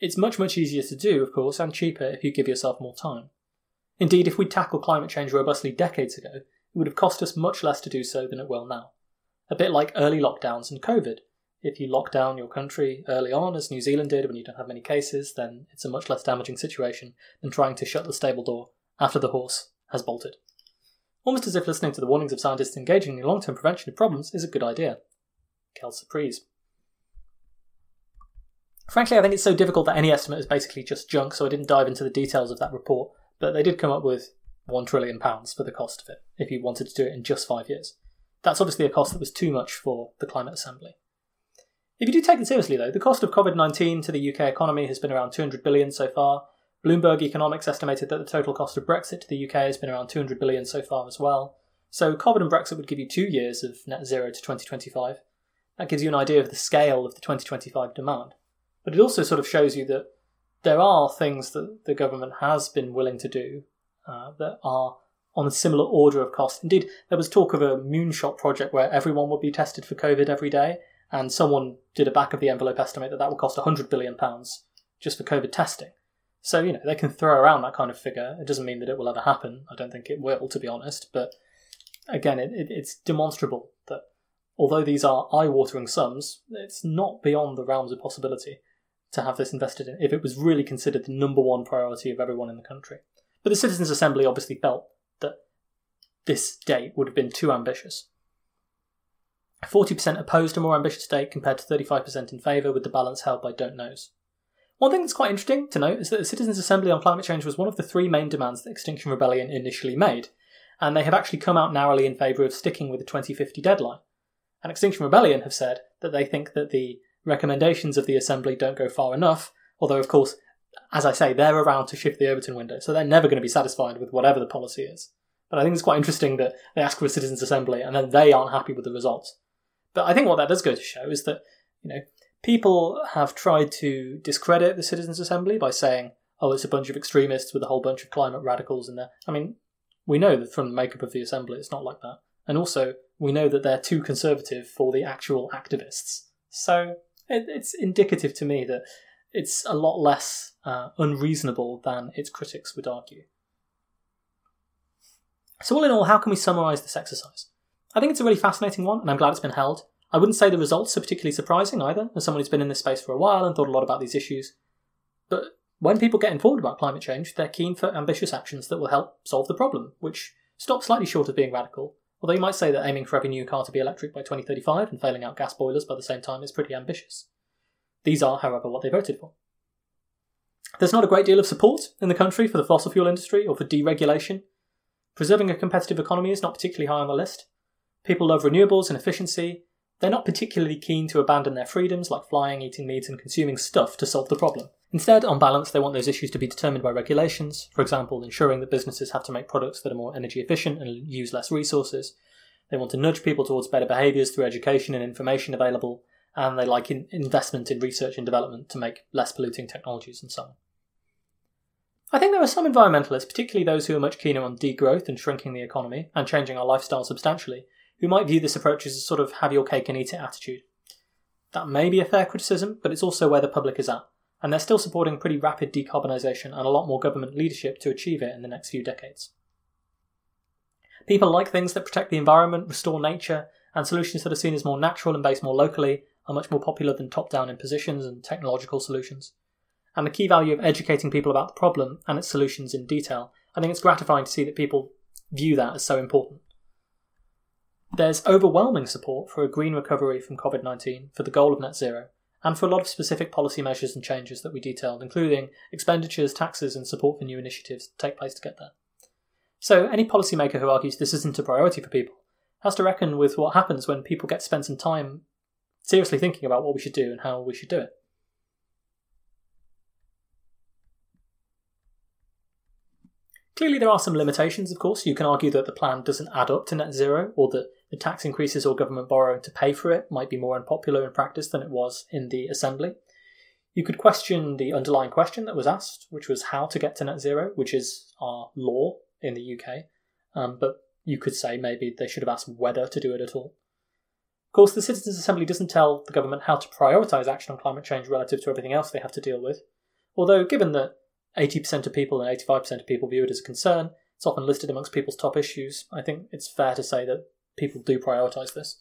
It's much, much easier to do, of course, and cheaper if you give yourself more time. Indeed, if we'd tackled climate change robustly decades ago, it would have cost us much less to do so than it will now. A bit like early lockdowns and COVID if you lock down your country early on, as New Zealand did when you don't have many cases, then it's a much less damaging situation than trying to shut the stable door after the horse has bolted. Almost as if listening to the warnings of scientists engaging in long term prevention of problems is a good idea. Quelle surprise. Frankly, I think it's so difficult that any estimate is basically just junk, so I didn't dive into the details of that report, but they did come up with £1 trillion for the cost of it, if you wanted to do it in just five years. That's obviously a cost that was too much for the Climate Assembly. If you do take it seriously, though, the cost of COVID 19 to the UK economy has been around 200 billion so far. Bloomberg Economics estimated that the total cost of Brexit to the UK has been around 200 billion so far as well. So COVID and Brexit would give you two years of net zero to 2025. That gives you an idea of the scale of the 2025 demand. But it also sort of shows you that there are things that the government has been willing to do uh, that are on a similar order of cost. Indeed, there was talk of a moonshot project where everyone would be tested for COVID every day, and someone did a back of the envelope estimate that that would cost 100 billion pounds just for COVID testing. So, you know, they can throw around that kind of figure. It doesn't mean that it will ever happen. I don't think it will, to be honest. But again, it, it, it's demonstrable that although these are eye watering sums, it's not beyond the realms of possibility to have this invested in if it was really considered the number one priority of everyone in the country. But the Citizens' Assembly obviously felt that this date would have been too ambitious. 40% opposed a more ambitious date compared to 35% in favour, with the balance held by don't knows. One thing that's quite interesting to note is that the Citizens' Assembly on Climate Change was one of the three main demands that Extinction Rebellion initially made, and they have actually come out narrowly in favour of sticking with the 2050 deadline. And Extinction Rebellion have said that they think that the recommendations of the Assembly don't go far enough, although, of course, as I say, they're around to shift the Overton window, so they're never going to be satisfied with whatever the policy is. But I think it's quite interesting that they ask for a Citizens' Assembly and then they aren't happy with the results. But I think what that does go to show is that, you know, people have tried to discredit the Citizens' Assembly by saying, oh, it's a bunch of extremists with a whole bunch of climate radicals in there. I mean, we know that from the makeup of the Assembly, it's not like that. And also, we know that they're too conservative for the actual activists. So it, it's indicative to me that it's a lot less uh, unreasonable than its critics would argue. So, all in all, how can we summarise this exercise? I think it's a really fascinating one, and I'm glad it's been held. I wouldn't say the results are particularly surprising either, as someone who's been in this space for a while and thought a lot about these issues. But when people get informed about climate change, they're keen for ambitious actions that will help solve the problem, which stops slightly short of being radical. Although you might say that aiming for every new car to be electric by 2035 and failing out gas boilers by the same time is pretty ambitious. These are, however, what they voted for. There's not a great deal of support in the country for the fossil fuel industry or for deregulation. Preserving a competitive economy is not particularly high on the list. People love renewables and efficiency. They're not particularly keen to abandon their freedoms like flying, eating meat, and consuming stuff to solve the problem. Instead, on balance, they want those issues to be determined by regulations, for example, ensuring that businesses have to make products that are more energy efficient and use less resources. They want to nudge people towards better behaviours through education and information available, and they like in investment in research and development to make less polluting technologies and so on. I think there are some environmentalists, particularly those who are much keener on degrowth and shrinking the economy and changing our lifestyle substantially, who might view this approach as a sort of have your cake and eat it attitude. That may be a fair criticism, but it's also where the public is at, and they're still supporting pretty rapid decarbonisation and a lot more government leadership to achieve it in the next few decades. People like things that protect the environment, restore nature, and solutions that are seen as more natural and based more locally are much more popular than top down impositions and technological solutions. And the key value of educating people about the problem and its solutions in detail, I think it's gratifying to see that people view that as so important. There's overwhelming support for a green recovery from COVID 19 for the goal of net zero, and for a lot of specific policy measures and changes that we detailed, including expenditures, taxes, and support for new initiatives to take place to get there. So, any policymaker who argues this isn't a priority for people has to reckon with what happens when people get to spend some time seriously thinking about what we should do and how we should do it. Clearly, there are some limitations, of course. You can argue that the plan doesn't add up to net zero, or that the tax increases or government borrowing to pay for it might be more unpopular in practice than it was in the Assembly. You could question the underlying question that was asked, which was how to get to net zero, which is our law in the UK. Um, but you could say maybe they should have asked whether to do it at all. Of course, the Citizens' Assembly doesn't tell the government how to prioritise action on climate change relative to everything else they have to deal with. Although, given that 80% of people and 85% of people view it as a concern. It's often listed amongst people's top issues. I think it's fair to say that people do prioritise this.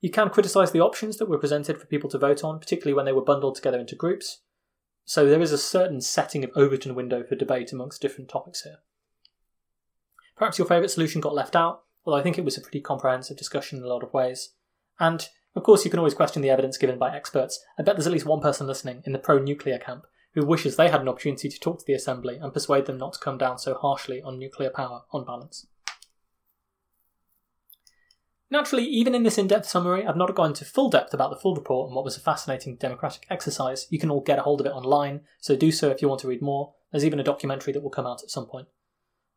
You can criticise the options that were presented for people to vote on, particularly when they were bundled together into groups. So there is a certain setting of Overton window for debate amongst different topics here. Perhaps your favourite solution got left out, although I think it was a pretty comprehensive discussion in a lot of ways. And Of course, you can always question the evidence given by experts. I bet there's at least one person listening in the pro nuclear camp who wishes they had an opportunity to talk to the Assembly and persuade them not to come down so harshly on nuclear power on balance. Naturally, even in this in depth summary, I've not gone into full depth about the full report and what was a fascinating democratic exercise. You can all get a hold of it online, so do so if you want to read more. There's even a documentary that will come out at some point.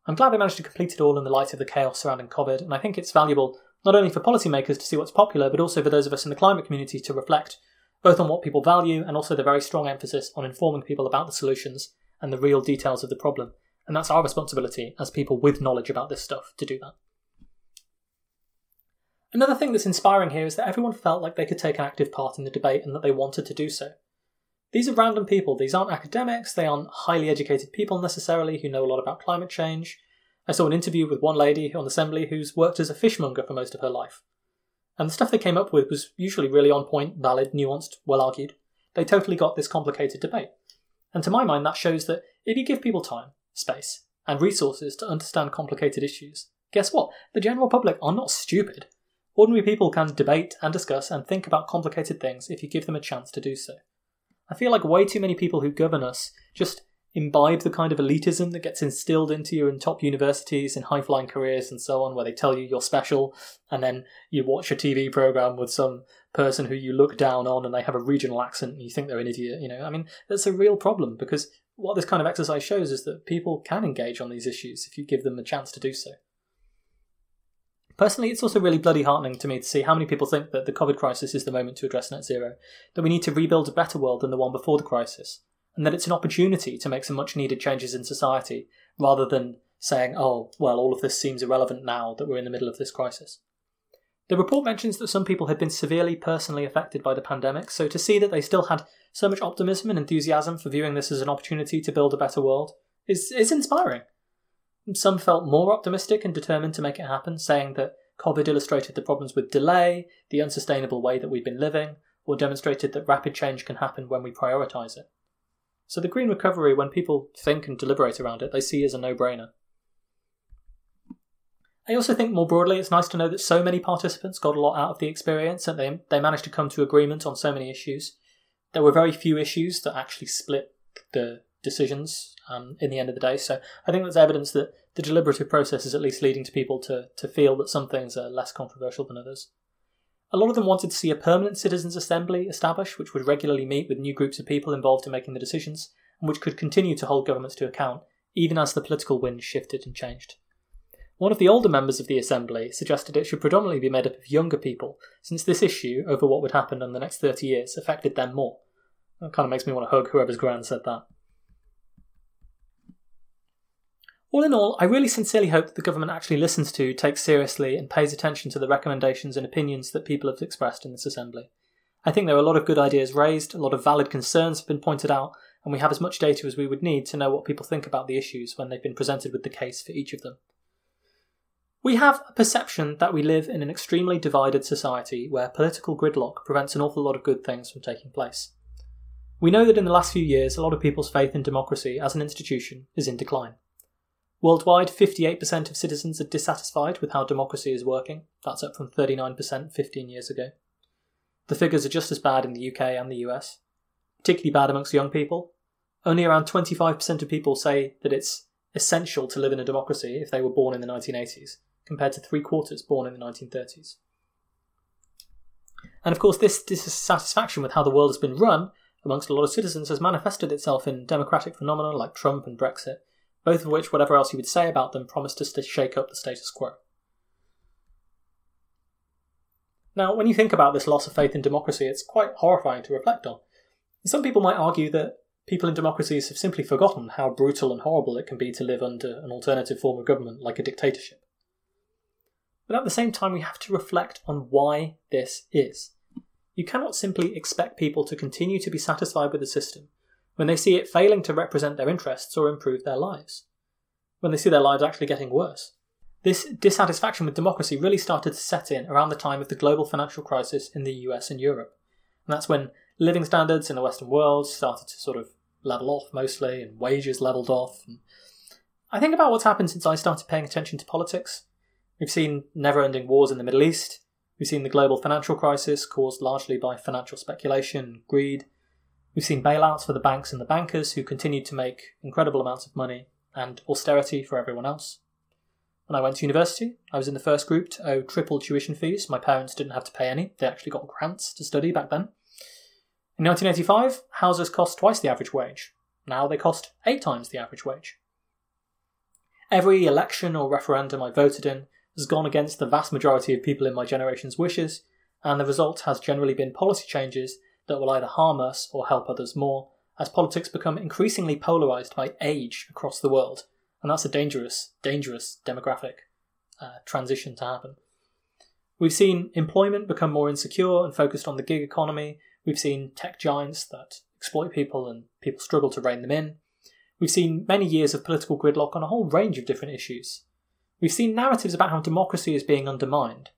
I'm glad they managed to complete it all in the light of the chaos surrounding COVID, and I think it's valuable not only for policymakers to see what's popular, but also for those of us in the climate community to reflect both on what people value and also the very strong emphasis on informing people about the solutions and the real details of the problem. And that's our responsibility as people with knowledge about this stuff to do that. Another thing that's inspiring here is that everyone felt like they could take an active part in the debate and that they wanted to do so. These are random people. These aren't academics. They aren't highly educated people necessarily who know a lot about climate change. I saw an interview with one lady on Assembly who's worked as a fishmonger for most of her life. And the stuff they came up with was usually really on point, valid, nuanced, well argued. They totally got this complicated debate. And to my mind, that shows that if you give people time, space, and resources to understand complicated issues, guess what? The general public are not stupid. Ordinary people can debate and discuss and think about complicated things if you give them a chance to do so. I feel like way too many people who govern us just imbibe the kind of elitism that gets instilled into you in top universities and high flying careers and so on, where they tell you you're special, and then you watch a TV program with some person who you look down on and they have a regional accent and you think they're an idiot. You know, I mean, that's a real problem because what this kind of exercise shows is that people can engage on these issues if you give them a chance to do so. Personally, it's also really bloody heartening to me to see how many people think that the COVID crisis is the moment to address net zero, that we need to rebuild a better world than the one before the crisis, and that it's an opportunity to make some much needed changes in society, rather than saying, oh, well, all of this seems irrelevant now that we're in the middle of this crisis. The report mentions that some people had been severely personally affected by the pandemic, so to see that they still had so much optimism and enthusiasm for viewing this as an opportunity to build a better world is, is inspiring. Some felt more optimistic and determined to make it happen, saying that COVID illustrated the problems with delay, the unsustainable way that we've been living, or demonstrated that rapid change can happen when we prioritise it. So the green recovery, when people think and deliberate around it, they see as a no brainer. I also think more broadly it's nice to know that so many participants got a lot out of the experience and they, they managed to come to agreement on so many issues. There were very few issues that actually split the decisions um, in the end of the day. So I think that's evidence that the deliberative process is at least leading to people to, to feel that some things are less controversial than others. A lot of them wanted to see a permanent citizens' assembly established, which would regularly meet with new groups of people involved in making the decisions, and which could continue to hold governments to account, even as the political wind shifted and changed. One of the older members of the Assembly suggested it should predominantly be made up of younger people, since this issue over what would happen in the next 30 years affected them more. That kind of makes me want to hug whoever's grand said that. All in all, I really sincerely hope that the government actually listens to, takes seriously, and pays attention to the recommendations and opinions that people have expressed in this assembly. I think there are a lot of good ideas raised, a lot of valid concerns have been pointed out, and we have as much data as we would need to know what people think about the issues when they've been presented with the case for each of them. We have a perception that we live in an extremely divided society where political gridlock prevents an awful lot of good things from taking place. We know that in the last few years, a lot of people's faith in democracy as an institution is in decline. Worldwide, 58% of citizens are dissatisfied with how democracy is working. That's up from 39% 15 years ago. The figures are just as bad in the UK and the US, particularly bad amongst young people. Only around 25% of people say that it's essential to live in a democracy if they were born in the 1980s, compared to three quarters born in the 1930s. And of course, this dissatisfaction with how the world has been run amongst a lot of citizens has manifested itself in democratic phenomena like Trump and Brexit, both of which, whatever else you would say about them, promise to shake up the status quo. Now, when you think about this loss of faith in democracy, it's quite horrifying to reflect on. Some people might argue that people in democracies have simply forgotten how brutal and horrible it can be to live under an alternative form of government like a dictatorship. But at the same time, we have to reflect on why this is. You cannot simply expect people to continue to be satisfied with the system when they see it failing to represent their interests or improve their lives, when they see their lives actually getting worse. This dissatisfaction with democracy really started to set in around the time of the global financial crisis in the US and Europe. And that's when living standards in the Western world started to sort of level off mostly, and wages leveled off. And I think about what's happened since I started paying attention to politics. We've seen never ending wars in the Middle East. We've seen the global financial crisis caused largely by financial speculation and greed. We've seen bailouts for the banks and the bankers who continued to make incredible amounts of money and austerity for everyone else. When I went to university, I was in the first group to owe triple tuition fees. My parents didn't have to pay any, they actually got grants to study back then. In 1985, houses cost twice the average wage. Now they cost eight times the average wage. Every election or referendum I voted in has gone against the vast majority of people in my generation's wishes, and the result has generally been policy changes that will either harm us or help others more, as politics become increasingly polarised by age across the world, and that's a dangerous, dangerous demographic uh, transition to happen. We've seen employment become more insecure and focused on the gig economy. We've seen tech giants that exploit people and people struggle to rein them in. We've seen many years of political gridlock on a whole range of different issues. We've seen narratives about how democracy is being undermined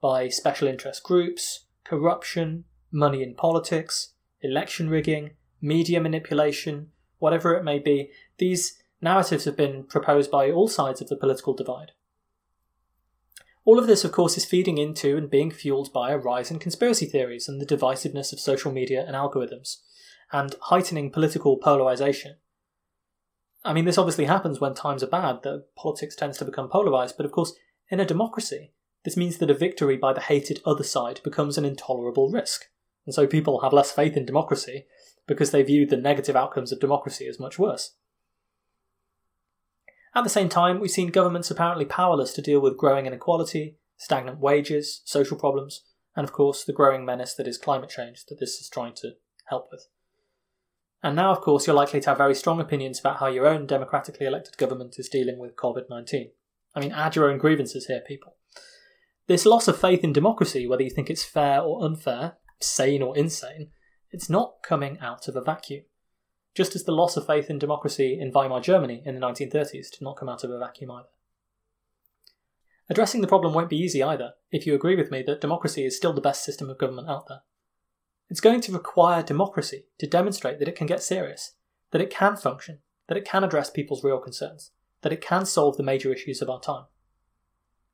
by special interest groups, corruption, money in politics, election rigging, media manipulation, whatever it may be. These narratives have been proposed by all sides of the political divide. All of this, of course, is feeding into and being fueled by a rise in conspiracy theories and the divisiveness of social media and algorithms, and heightening political polarization. I mean, this obviously happens when times are bad, that politics tends to become polarized, but of course, in a democracy, this means that a victory by the hated other side becomes an intolerable risk. And so people have less faith in democracy because they view the negative outcomes of democracy as much worse. At the same time, we've seen governments apparently powerless to deal with growing inequality, stagnant wages, social problems, and of course the growing menace that is climate change that this is trying to help with. And now, of course, you're likely to have very strong opinions about how your own democratically elected government is dealing with COVID 19. I mean, add your own grievances here, people. This loss of faith in democracy, whether you think it's fair or unfair, sane or insane, it's not coming out of a vacuum. Just as the loss of faith in democracy in Weimar Germany in the 1930s did not come out of a vacuum either. Addressing the problem won't be easy either, if you agree with me that democracy is still the best system of government out there. It's going to require democracy to demonstrate that it can get serious, that it can function, that it can address people's real concerns, that it can solve the major issues of our time.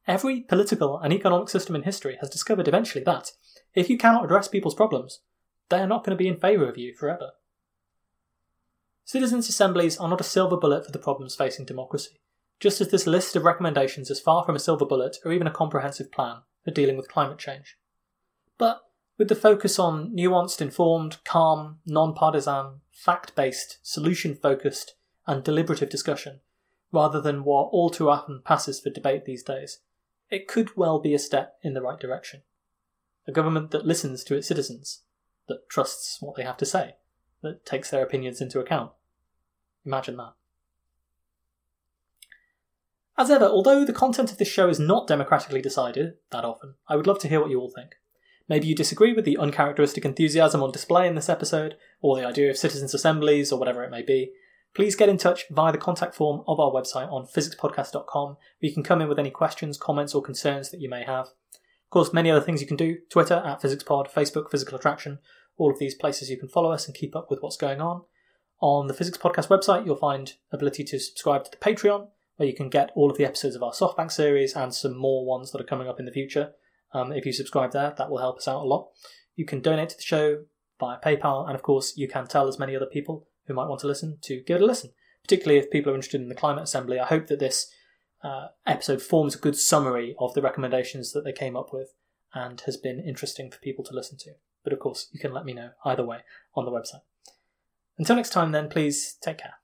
Every political and economic system in history has discovered eventually that, if you cannot address people's problems, they are not going to be in favour of you forever. Citizens' assemblies are not a silver bullet for the problems facing democracy, just as this list of recommendations is far from a silver bullet or even a comprehensive plan for dealing with climate change. But with the focus on nuanced, informed, calm, non partisan, fact based, solution focused, and deliberative discussion, rather than what all too often passes for debate these days, it could well be a step in the right direction. A government that listens to its citizens, that trusts what they have to say, that takes their opinions into account. Imagine that. As ever, although the content of this show is not democratically decided that often, I would love to hear what you all think. Maybe you disagree with the uncharacteristic enthusiasm on display in this episode, or the idea of citizens' assemblies, or whatever it may be. Please get in touch via the contact form of our website on physicspodcast.com, where you can come in with any questions, comments, or concerns that you may have. Of course, many other things you can do Twitter at PhysicsPod, Facebook, Physical Attraction, all of these places you can follow us and keep up with what's going on. On the Physics Podcast website, you'll find ability to subscribe to the Patreon, where you can get all of the episodes of our SoftBank series and some more ones that are coming up in the future. Um, if you subscribe there, that will help us out a lot. You can donate to the show via PayPal, and of course, you can tell as many other people who might want to listen to give it a listen. Particularly if people are interested in the Climate Assembly, I hope that this uh, episode forms a good summary of the recommendations that they came up with and has been interesting for people to listen to. But of course, you can let me know either way on the website. Until next time, then, please take care.